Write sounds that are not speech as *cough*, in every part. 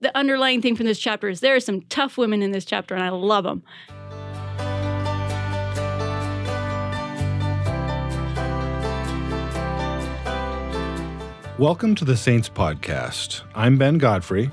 The underlying thing from this chapter is there are some tough women in this chapter, and I love them. Welcome to the Saints Podcast. I'm Ben Godfrey.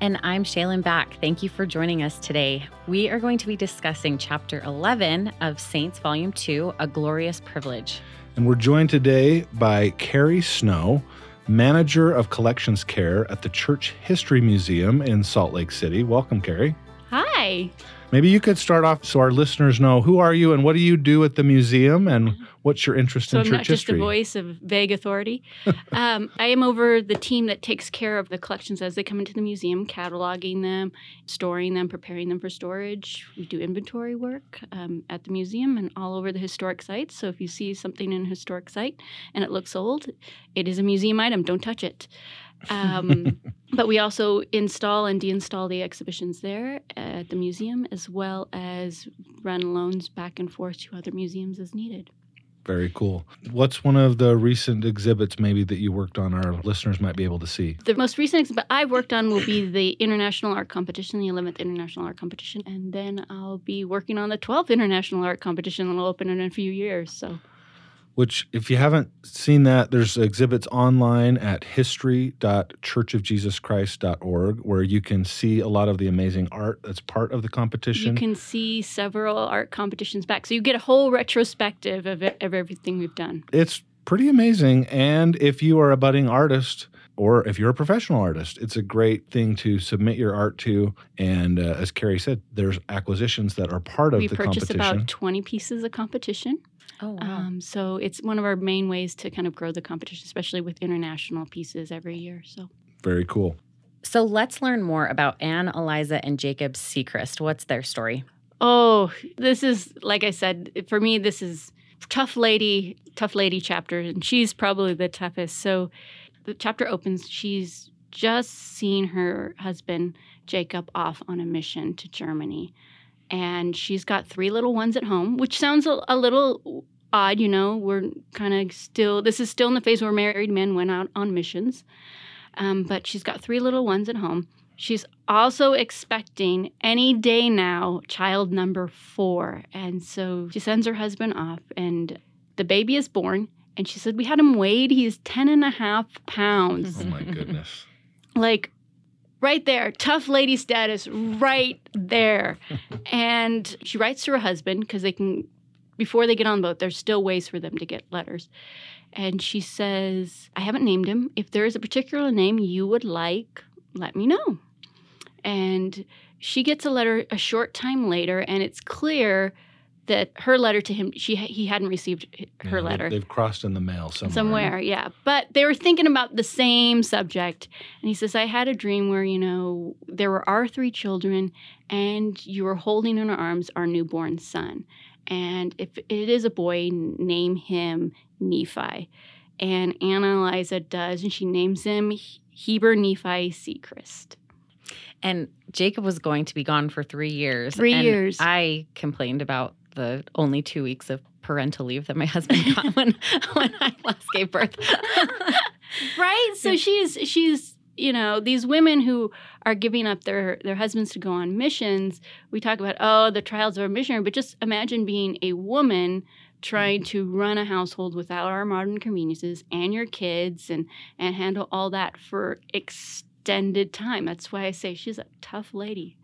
And I'm Shalyn Back. Thank you for joining us today. We are going to be discussing chapter 11 of Saints Volume 2, A Glorious Privilege. And we're joined today by Carrie Snow, manager of collections care at the Church History Museum in Salt Lake City. Welcome, Carrie. Hi. Maybe you could start off so our listeners know who are you and what do you do at the museum and what's your interest So in I'm church not just a voice of vague authority. *laughs* um, I am over the team that takes care of the collections as they come into the museum, cataloging them, storing them, preparing them for storage. We do inventory work um, at the museum and all over the historic sites. So if you see something in a historic site and it looks old, it is a museum item. Don't touch it. Um, *laughs* but we also install and deinstall the exhibitions there at the museum, as well as run loans back and forth to other museums as needed. Very cool. What's one of the recent exhibits maybe that you worked on our listeners might be able to see? The most recent exhibit I've worked on will be the International Art Competition, the 11th International Art Competition, and then I'll be working on the 12th International Art Competition that'll open in a few years. So Which, if you haven't seen that, there's exhibits online at history.churchofjesuschrist.org where you can see a lot of the amazing art that's part of the competition. you can see several art competitions back. So you get a whole retrospective of, it, of everything we've done. it's pretty amazing. And if you are a budding artist, or if you're a professional artist, it's a great thing to submit your art to. And uh, as Carrie said, there's acquisitions that are part of we the purchase competition. about 20 pieces of competition. Oh, wow. Um, so it's one of our main ways to kind of grow the competition, especially with international pieces every year. So Very cool. so let's learn more about Anne, Eliza, and Jacob Secrist. What's their story? Oh, this is like I said for me. This is tough lady, tough lady chapter, and she's probably the toughest. So, the chapter opens. She's just seen her husband Jacob off on a mission to Germany, and she's got three little ones at home, which sounds a, a little odd. You know, we're kind of still. This is still in the phase where married men went out on missions, um, but she's got three little ones at home. She's also expecting any day now child number four. And so she sends her husband off, and the baby is born. And she said, We had him weighed. He's 10 and a half pounds. Oh my goodness. *laughs* like, right there, tough lady status, right there. *laughs* and she writes to her husband because they can, before they get on the boat, there's still ways for them to get letters. And she says, I haven't named him. If there is a particular name you would like, let me know. And she gets a letter a short time later, and it's clear that her letter to him, she he hadn't received her Yeah, letter They've crossed in the mail somewhere. somewhere yeah but they were thinking about the same subject and he says i had a dream where you know there were our three children and you were holding in our arms our newborn son and if it is a boy name him nephi and anna eliza does and she names him heber nephi Secrist And Jacob was going to be gone for three years. Three and years. I complained about the only two weeks of parental leave that my husband got *laughs* when, when I last gave birth. *laughs* right so *laughs* she's she's you know these women who are giving up their their husbands to go on missions we talk about oh the trials of a missionary but just imagine being a woman trying to run a household without our modern conveniences and your kids and and handle all that for extended time that's why i say she's a tough lady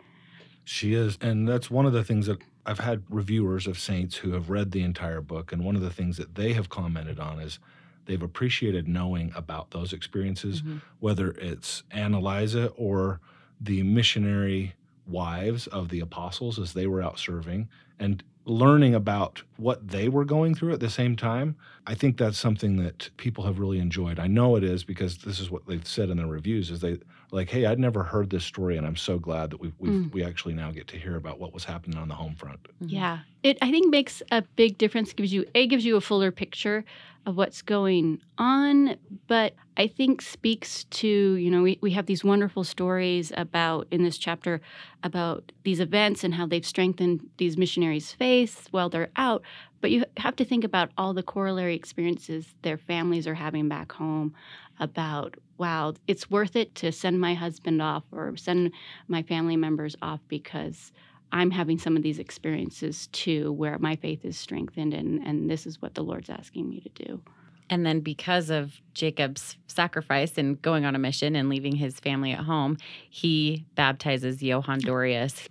She is. And that's one of the things that I've had reviewers of Saints who have read the entire book. And one of the things that they have commented on is they've appreciated knowing about those experiences, Mhm. whether it's Anna Eliza or the missionary wives of the apostles as they were out serving and learning about what they were going through at the same time. I think that's something that people have really enjoyed. I know it is because this is what they've said in their reviews is they like, hey, I'd never heard this story and I'm so glad that we we Mm. we actually now get to hear about what was happening on the home front. Mhm. Yeah. it I think makes a big difference. Gives you a gives you a fuller picture of what's going on, but I think speaks to you know we, we have these wonderful stories about in this chapter about these events and how they've strengthened these missionaries' faith while they're out. But you have to think about all the corollary experiences their families are having back home about wow, it's worth it to send my husband off or send my family members off because I'm having some of these experiences too, where my faith is strengthened, and, and this is what the Lord's asking me to do. And then, because of Jacob's sacrifice and going on a mission and leaving his family at home, he baptizes Johann Dorius.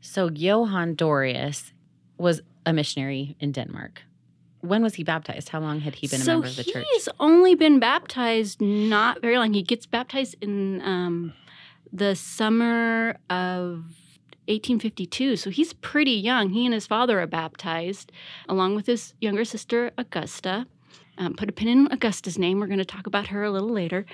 So, Johann Dorius was a missionary in Denmark. When was he baptized? How long had he been so a member of the church? He's only been baptized not very long. He gets baptized in um, the summer of 1852. So he's pretty young. He and his father are baptized, along with his younger sister, Augusta. Um, put a pin in Augusta's name. We're going to talk about her a little later.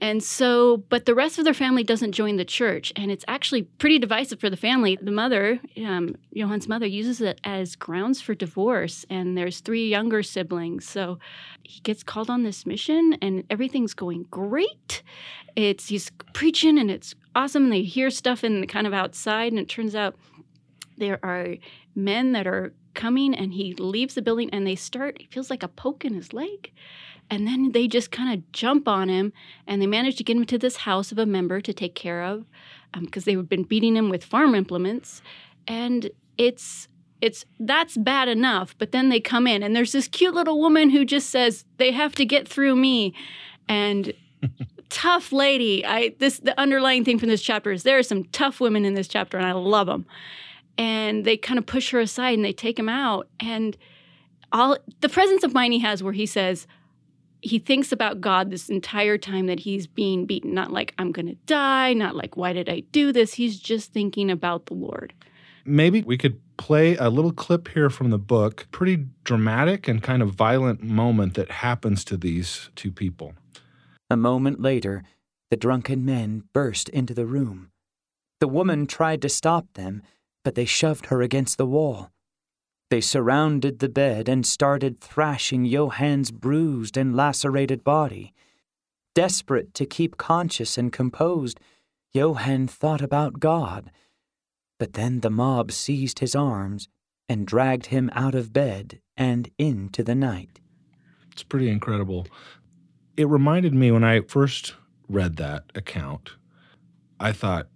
And so, but the rest of their family doesn't join the church. And it's actually pretty divisive for the family. The mother, um, Johann's mother, uses it as grounds for divorce. And there's three younger siblings. So he gets called on this mission, and everything's going great. It's he's preaching, and it's awesome. And they hear stuff in the kind of outside. And it turns out there are men that are coming, and he leaves the building, and they start, It feels like a poke in his leg and then they just kind of jump on him and they manage to get him to this house of a member to take care of because um, they had been beating him with farm implements and it's it's that's bad enough but then they come in and there's this cute little woman who just says they have to get through me and *laughs* tough lady. I this the underlying thing from this chapter is there are some tough women in this chapter and i love them and they kind of push her aside and they take him out and all the presence of mind he has where he says he thinks about God this entire time that he's being beaten. Not like, I'm going to die, not like, why did I do this? He's just thinking about the Lord. Maybe we could play a little clip here from the book. Pretty dramatic and kind of violent moment that happens to these two people. A moment later, the drunken men burst into the room. The woman tried to stop them, but they shoved her against the wall. They surrounded the bed and started thrashing Johann's bruised and lacerated body. Desperate to keep conscious and composed, Johann thought about God. But then the mob seized his arms and dragged him out of bed and into the night. It's pretty incredible. It reminded me when I first read that account, I thought,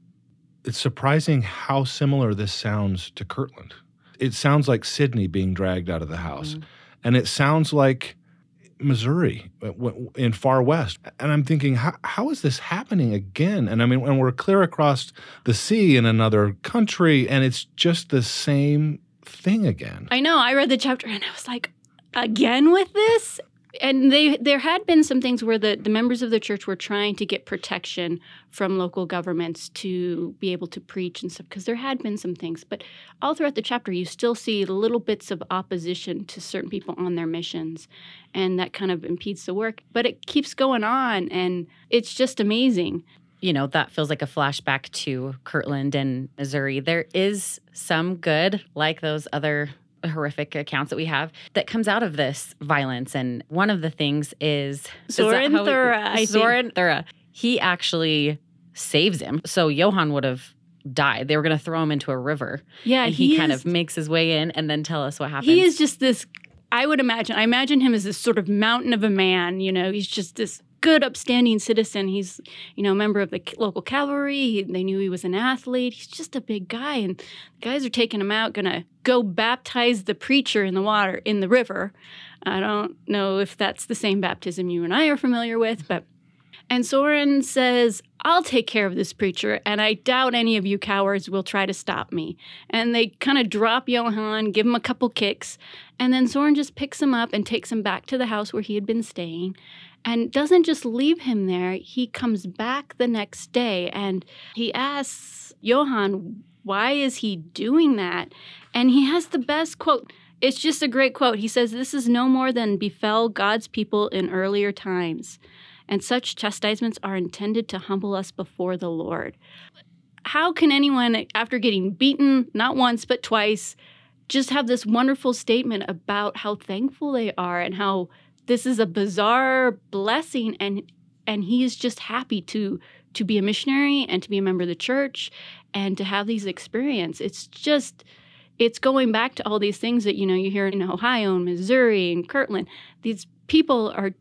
it's surprising how similar this sounds to Kirtland it sounds like Sidney being dragged out of the house. Mm-hmm. And it sounds like Missouri uh, in far west. And I'm thinking, how, how is this happening again? And I mean, when we're clear across the sea in another country, and it's just the same thing again. I know. I read the chapter and I was like, again with this? And they there had been some things where the, the members of the church were trying to get protection from local governments to be able to preach and stuff because there had been some things. But all throughout the chapter you still see little bits of opposition to certain people on their missions and that kind of impedes the work. But it keeps going on and it's just amazing. You know, that feels like a flashback to Kirtland and Missouri. There is some good, like those other horrific accounts that we have that comes out of this violence. And one of the things is Soren Thura. Soren Thura. He actually saves him. So Johann would have died. They were going to throw him into a river. Yeah, and he, he kind of makes his way in and then tell us what happens. He is just this. I would imagine. I imagine him as this sort of mountain of a man. You know, he's just this good, upstanding citizen. He's, you know, a member of the local cavalry. He, they knew he was an athlete. He's just a big guy, and the guys are taking him out, gonna go baptize the preacher in the water in the river. I don't know if that's the same baptism you and I are familiar with, but. And Soren says, I'll take care of this preacher, and I doubt any of you cowards will try to stop me. And they kind of drop Johann, give him a couple kicks, and then Soren just picks him up and takes him back to the house where he had been staying and doesn't just leave him there. He comes back the next day and he asks Johann, why is he doing that? And he has the best quote. It's just a great quote. He says, This is no more than befell God's people in earlier times, and such chastisements are intended to humble us before the Lord. How can anyone, after getting beaten not once but twice, just have this wonderful statement about how thankful they are and how this is a bizarre blessing and and he's just happy to to be a missionary and to be a member of the church and to have these experience it's just it's going back to all these things that you know you hear in ohio and missouri and kirtland these people are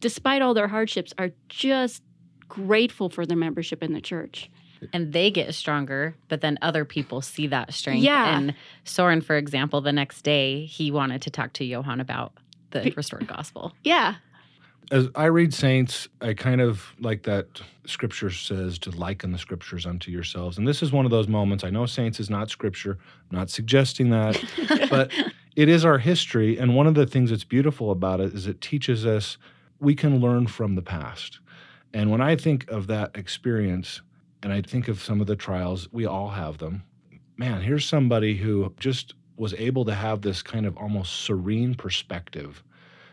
despite all their hardships are just grateful for their membership in the church and they get stronger, but then other people see that strength. Yeah. And Soren, for example, the next day he wanted to talk to Johann about the Be- restored gospel. yeah As I read Saints, I kind of like that scripture says to liken the scriptures unto yourselves. And this is one of those moments. I know Saints is not scripture, I'm not suggesting that, *laughs* but it is our history. And one of the things that's beautiful about it is it teaches us we can learn from the past. And when I think of that experience, and I think of some of the trials, we all have them. Man, here's somebody who just was able to have this kind of almost serene perspective.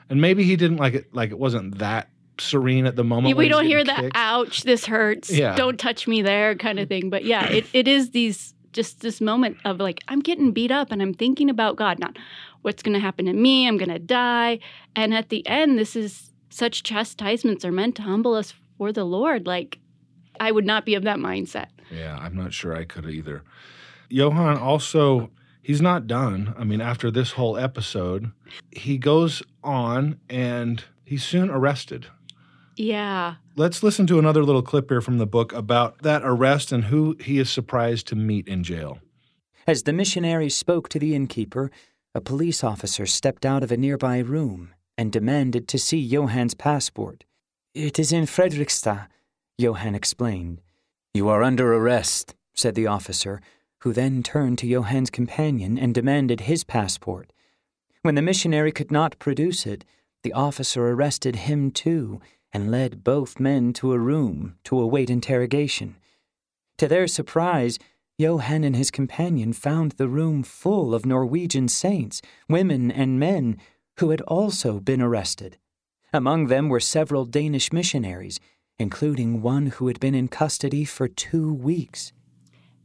And maybe he didn't like it, like it wasn't that serene at the moment. We don't hear getting that ouch this hurts Yeah. don't touch me there kind of thing but yeah it, it is these just this moment of like i'm getting beat up and i'm thinking about god not what's going to happen to me i'm going to die and at the end this is such chastisements are meant to humble us for the lord like i would not be of that mindset Yeah, I'm not sure I could either. Johann also, he's not done. I mean, after this whole episode, he goes on and he's soon arrested. yeah Let's listen to another little clip here from the book about that arrest and who he is surprised to meet in jail. As the missionary spoke to the innkeeper, a police officer stepped out of a nearby room and demanded to see Johann's passport. It is in Fredrikstad, Johann explained. You are under arrest, said the officer, who then turned to Johann's companion and demanded his passport. When the missionary could not produce it, the officer arrested him too and led both men to a room to await interrogation. To their surprise, Johann and his companion found the room full of Norwegian saints, women and men, who had also been arrested. Among them were several Danish missionaries, including one who had been in custody for two weeks.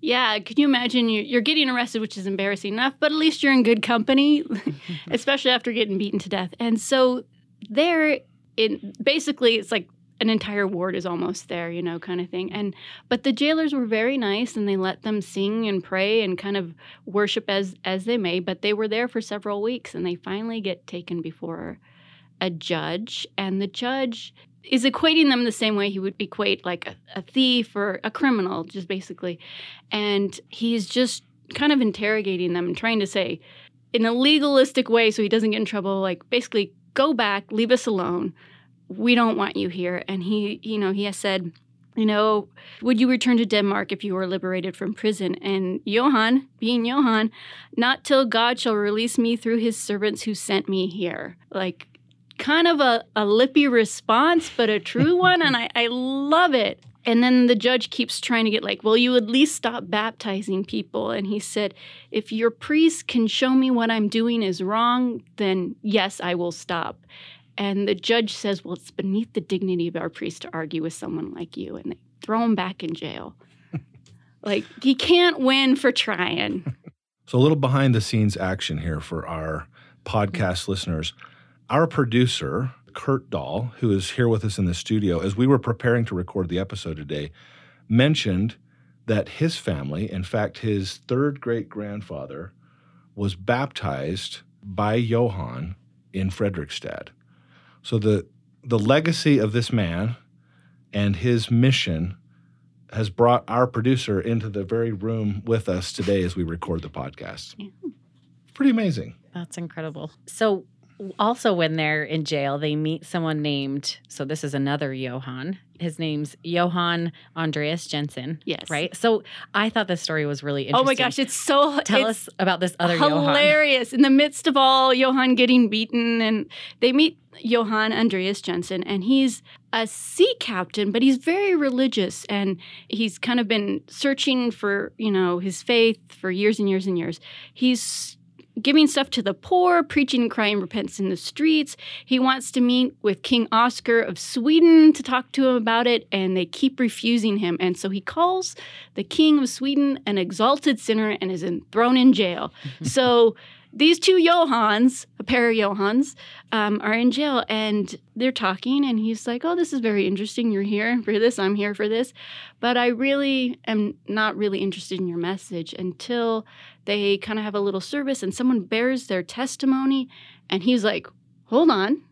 Yeah, can you imagine you- you're getting arrested, which is embarrassing enough, but at least you're in good company, *laughs* especially after getting beaten to death. And so there, in basically, it's like an entire ward is almost there, you know, kind of thing. And but the jailers were very nice, and they let them sing and pray and kind of worship as as they may. But they were there for several weeks, and they finally get taken before a judge, and the judge is equating them the same way he would equate like a, a thief or a criminal, just basically. And he's just kind of interrogating them and trying to say, in a legalistic way, so he doesn't get in trouble, like basically, go back, leave us alone. We don't want you here. And he, you know, he has said, you know, would you return to Denmark if you were liberated from prison? And Johann, being Johann, not till God shall release me through his servants who sent me here. Like, kind of a, a lippy response, but a true *laughs* one. And I, I love it. And then the judge keeps trying to get like, well, you at least stop baptizing people. And he said, if your priest can show me what I'm doing is wrong, then yes, I will stop. And the judge says, well, it's beneath the dignity of our priest to argue with someone like you. And they throw him back in jail. *laughs* like, he can't win for trying. *laughs* So, a little behind the scenes action here for our podcast mm-hmm. listeners. Our producer, Kurt Dahl, who is here with us in the studio, as we were preparing to record the episode today, mentioned that his family, in fact, his third great grandfather, was baptized by Johann in Fredrikstad. So, the, the legacy of this man and his mission has brought our producer into the very room with us today as we record the podcast. Yeah. Pretty amazing. That's incredible. So, also when they're in jail, they meet someone named, so this is another Johann. His name's Johann Andreas Jensen. Yes. Right? So, I thought this story was really interesting. Oh my gosh, it's so Tell it's us about this other hilarious. In the midst of all Johann getting beaten, and they meet Johann Andreas Jensen, and he's a sea captain, but he's very religious, and he's kind of been searching for you know his faith for years and years and years. He's giving stuff to the poor, preaching and crying repentance in the streets. He wants to meet with King Oscar of Sweden to talk to him about it, and they keep refusing him. And so he calls the king of Sweden an exalted sinner and is in, thrown in jail. *laughs* so these two Johans, a pair of Johans, um, are in jail and they're talking. And he's like, Oh, this is very interesting. You're here for this. I'm here for this. But I really am not really interested in your message until they kind of have a little service and someone bears their testimony. And he's like, Hold on.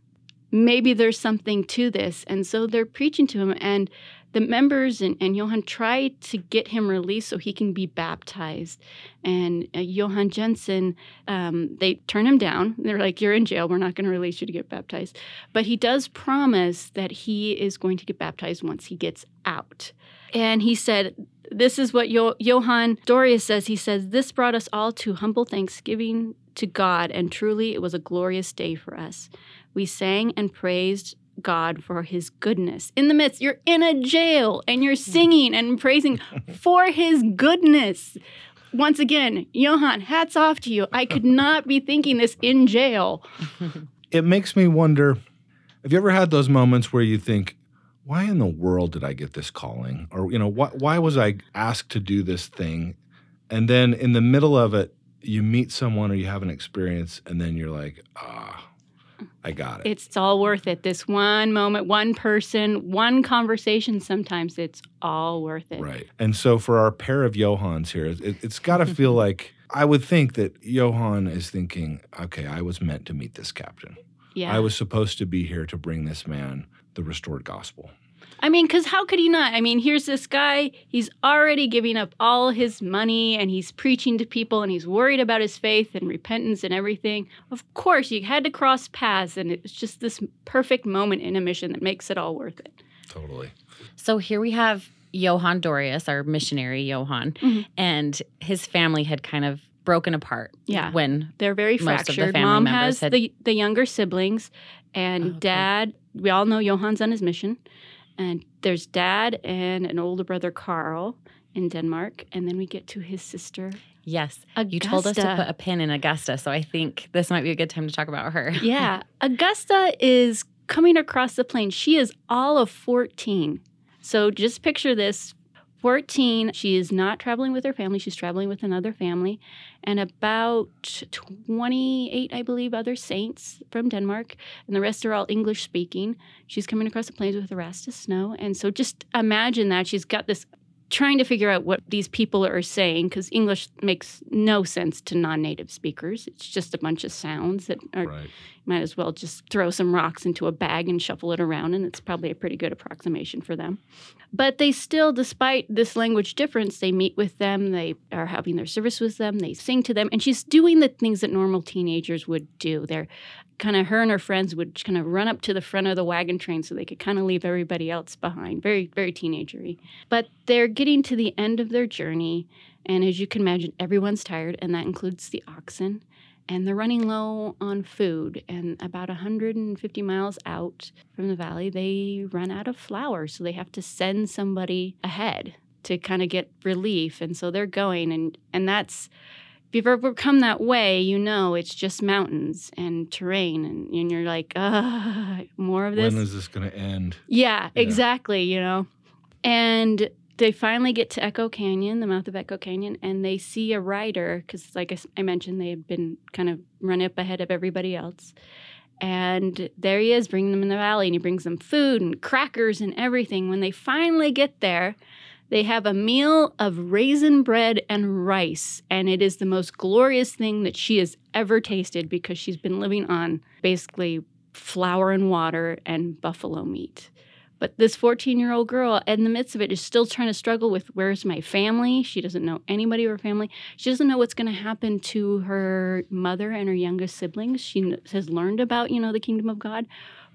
Maybe there's something to this. And so they're preaching to him. And the members and, and Johann try to get him released so he can be baptized. And uh, Jensen, um, they turn him down. They're like, You're in jail. We're not going to release you to get baptized. But he does promise that he is going to get baptized once he gets out. And he said, This is what jo- Johann Dorius says. He says, This brought us all to humble thanksgiving to God, and truly it was a glorious day for us. We sang and praised God for his goodness. In the midst, you're in a jail and you're singing and praising for his goodness. Once again, Johann, hats off to you. I could not be thinking this in jail. *laughs* It makes me wonder have you ever had those moments where you think, why in the world did I get this calling? Or, you know, why, why was I asked to do this thing? And then in the middle of it, you meet someone or you have an experience, and then you're like, ah, I got it. It's all worth it. This one moment, one person, one conversation, sometimes it's all worth it. Right. And so for our pair of Johans here, it, it's got to feel *laughs* like I would think that Johann is thinking, okay, I was meant to meet this captain. Yeah. I was supposed to be here to bring this man the restored gospel. I mean, because how could he not? I mean, here's this guy, he's already giving up all his money and he's preaching to people and he's worried about his faith and repentance and everything. Of course, you had to cross paths, and it's just this perfect moment in a mission that makes it all worth it. Totally. So here we have Johann Dorius, our missionary Johann, Mhm. and his family had kind of broken apart. Yeah. When They're very Most of the fractured. family Mom members has had- the, the younger siblings, and Oh, okay. dad, we all know Johann's on his mission. And there's dad and an older brother, Carl, in Denmark. And then we get to his sister, yes, Augusta. you told us to put a pin in Augusta, so I think this might be a good time to talk about her. *laughs* yeah. Augusta is coming across the plain. She is all of 14. So just picture this 14. She is not traveling with her family, she's traveling with another family, and about 28, I believe, other saints from Denmark. And the rest are all English speaking. She's coming across the plains with Erastus Snow. And so just imagine that. She's got this trying to figure out what these people are saying because English makes no sense to non native speakers. It's just a bunch of sounds that are Right. might as well just throw some rocks into a bag and shuffle it around, and it's probably a pretty good approximation for them. But they still, despite this language difference, they meet with them, they are having their service with them, they sing to them, and she's doing the things that normal teenagers would do. They're kind of her and her friends would kind of run up to the front of the wagon train so they could kind of leave everybody else behind. Very, very teenagery. But they're getting to the end of their journey, and as you can imagine, everyone's tired, and that includes the oxen and they're running low on food. And about 150 miles out from the valley, they run out of flour. So they have to send somebody ahead to kind of get relief. And so they're going. And, and that's, if you've ever come that way, you know it's just mountains and terrain. And, and you're like, ah, more of this. When is this going to end? Yeah, Yeah. exactly, you know. And they finally get to Echo Canyon, the mouth of Echo Canyon, and they see a rider because, like I mentioned, they had been kind of run up ahead of everybody else. And there he is, bringing them in the valley, and he brings them food and crackers and everything. When they finally get there, they have a meal of raisin bread and rice, and it is the most glorious thing that she has ever tasted because she's been living on basically flour and water and buffalo meat. But this 14 year old girl, in the midst of it, is still trying to struggle with where's my family? She doesn't know anybody her family. She doesn't know what's going to happen to her mother and her youngest siblings. She has learned about, you know, the kingdom of God,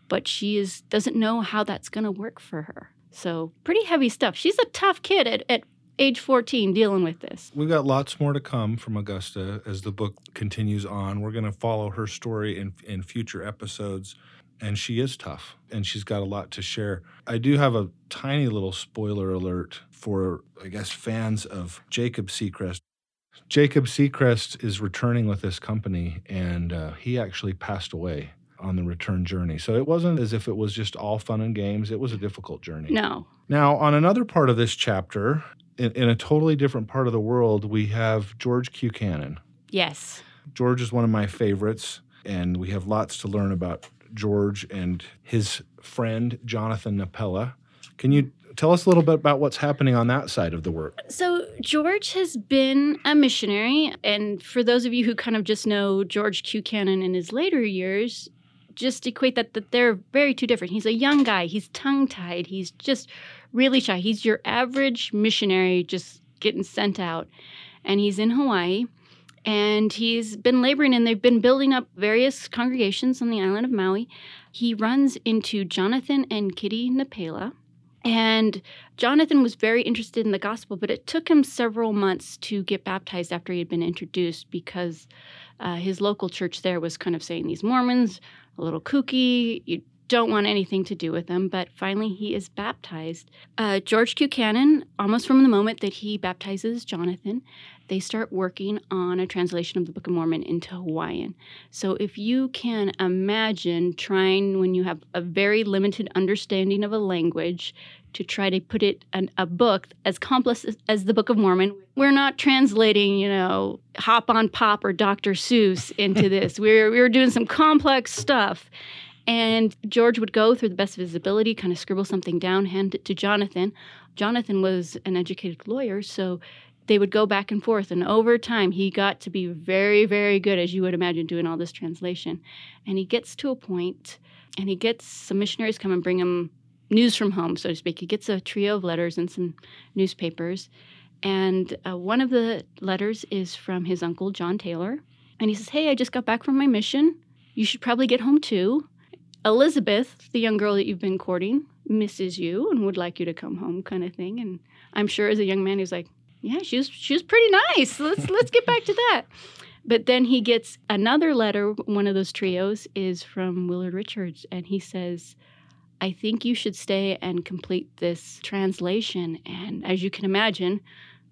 but she is doesn't know how that's going to work for her. So pretty heavy stuff. She's a tough kid at, at age 14 dealing with this. We've got lots more to come from Augusta as the book continues on. We're going to follow her story in, in future episodes. And she is tough and she's got a lot to share. I do have a tiny little spoiler alert for, I guess, fans of Jacob Secrist. Jacob Secrist is returning with this company, and uh, he actually passed away on the return journey. So it wasn't as if it was just all fun and games. It was a difficult journey. No. Now, on another part of this chapter, in, in a totally different part of the world, we have George Q. Cannon. Yes. George is one of my favorites, and we have lots to learn about George and his friend, Jonathan Napela. Can you tell us a little bit about what's happening on that side of the work? So, George has been a missionary. And for those of you who kind of just know George Q. Cannon in his later years, just equate that, that they're very two different. He's a young guy, he's tongue tied, he's just really shy. He's your average missionary just getting sent out. And he's in Hawaii. And he's been laboring, and they've been building up various congregations on the island of Maui. He runs into Jonathan and Kitty Napela, and Jonathan was very interested in the gospel, but it took him several months to get baptized after he had been introduced because uh, his local church there was kind of saying these Mormons, a little kooky, you don't want anything to do with them. But finally, he is baptized. Uh, George Q. Cannon, almost from the moment that he baptizes Jonathan, they start working on a translation of the Book of Mormon into Hawaiian. So if you can imagine trying, when you have a very limited understanding of a language, to try to put it in a book as complex as, the Book of Mormon, we're not translating, you know, Hop on Pop or Dr. Seuss into this. *laughs* we're we're doing some complex stuff. And George would go through the best of his ability, kind of scribble something down, hand it to Jonathan. Jonathan was an educated lawyer, so they would go back and forth. And over time, he got to be very, very good, as you would imagine, doing all this translation. And he gets to a point, and he gets some missionaries come and bring him news from home, so to speak. He gets a trio of letters and some newspapers. And uh, one of the letters is from his uncle, John Taylor. And he says, Hey, I just got back from my mission. You should probably get home too. Elizabeth, the young girl that you've been courting, misses you and would like you to come home, kind of thing. And I'm sure as a young man, he was like, yeah, she was she was pretty nice. Let's let's get back to that. But then he gets another letter. One of those trios is from Willard Richards, and he says, "I think you should stay and complete this translation." And as you can imagine,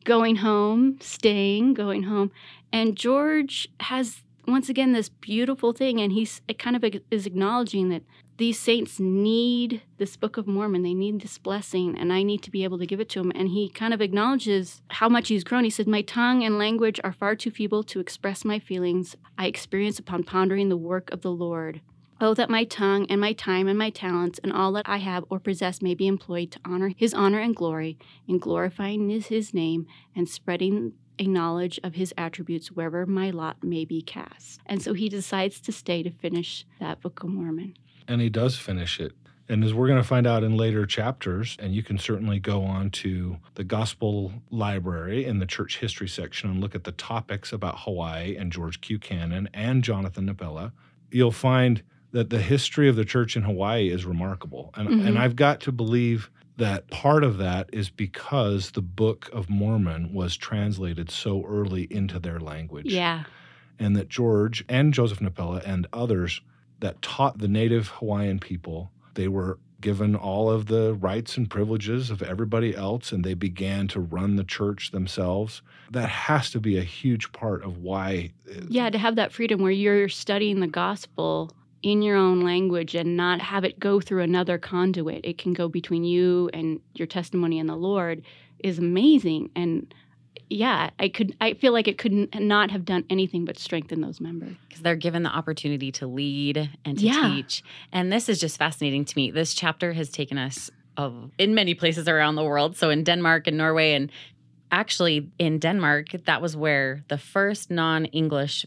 going home, staying, going home, and George has once again this beautiful thing, and he's kind of is acknowledging that these saints need this Book of Mormon. They need this blessing, and I need to be able to give it to them. And he kind of acknowledges how much he's grown. He said, My tongue and language are far too feeble to express my feelings I experience upon pondering the work of the Lord. Oh, that my tongue and my time and my talents and all that I have or possess may be employed to honor his honor and glory, in glorifying his name and spreading a knowledge of his attributes wherever my lot may be cast. And so he decides to stay to finish that Book of Mormon and he does finish it. And as we're going to find out in later chapters, and you can certainly go on to the Gospel Library in the church history section and look at the topics about Hawaii and George Q. Cannon and Jonathan Napela, you'll find that the history of the church in Hawaii is remarkable. And, mm-hmm. and I've got to believe that part of that is because the Book of Mormon was translated so early into their language. Yeah. And that George and Joseph Napela and others that taught the native Hawaiian people. They were given all of the rights and privileges of everybody else and they began to run the church themselves. That has to be a huge part of why. Uh, yeah, to have that freedom where you're studying the gospel in your own language and not have it go through another conduit. It can go between you and your testimony in the Lord is amazing. And yeah, I could. I feel like it could not not have done anything but strengthen those members because they're given the opportunity to lead and to yeah. teach. And this is just fascinating to me. This chapter has taken us of, in many places around the world. So in Denmark and Norway, and actually in Denmark, that was where the first non-English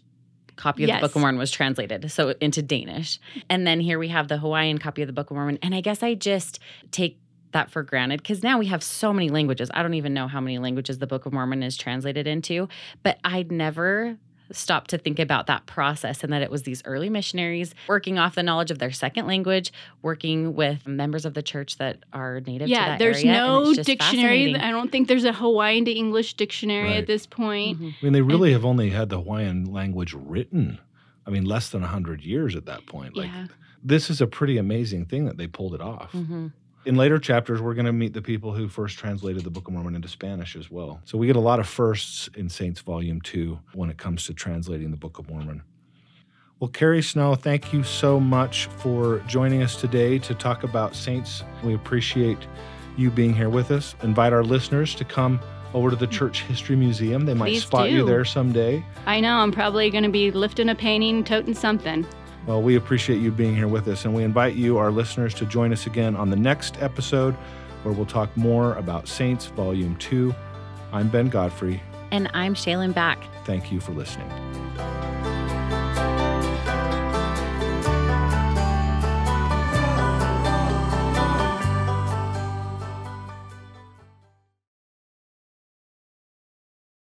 copy of yes. the Book of Mormon was translated, so into Danish. And then here we have the Hawaiian copy of the Book of Mormon. And I guess I just take that for granted because now we have so many languages. I don't even know how many languages the Book of Mormon is translated into, but I'd never stopped to think about that process and that it was these early missionaries working off the knowledge of their second language, working with members of the church that are native yeah, there's area, no dictionary. I don't think there's a Hawaiian to English dictionary right. at this point. Mm-hmm. I mean, they really and, have only had the Hawaiian language written. I mean, less than 100 years at that point. Like, yeah. this is a pretty amazing thing that they pulled it off. Mm-hmm In later chapters, we're going to meet the people who first translated the Book of Mormon into Spanish as well. So we get a lot of firsts in Saints Volume 2 when it comes to translating the Book of Mormon. Well, Carrie Snow, thank you so much for joining us today to talk about Saints. We appreciate you being here with us. Invite our listeners to come over to the Church History Museum. They might Please spot you there someday. I know I'm probably going to be lifting a painting, toting something. Well, we appreciate you being here with us, and we invite you, our listeners, to join us again on the next episode where we'll talk more about Saints Volume 2. I'm Ben Godfrey. And I'm Shalyn back. Thank you for listening.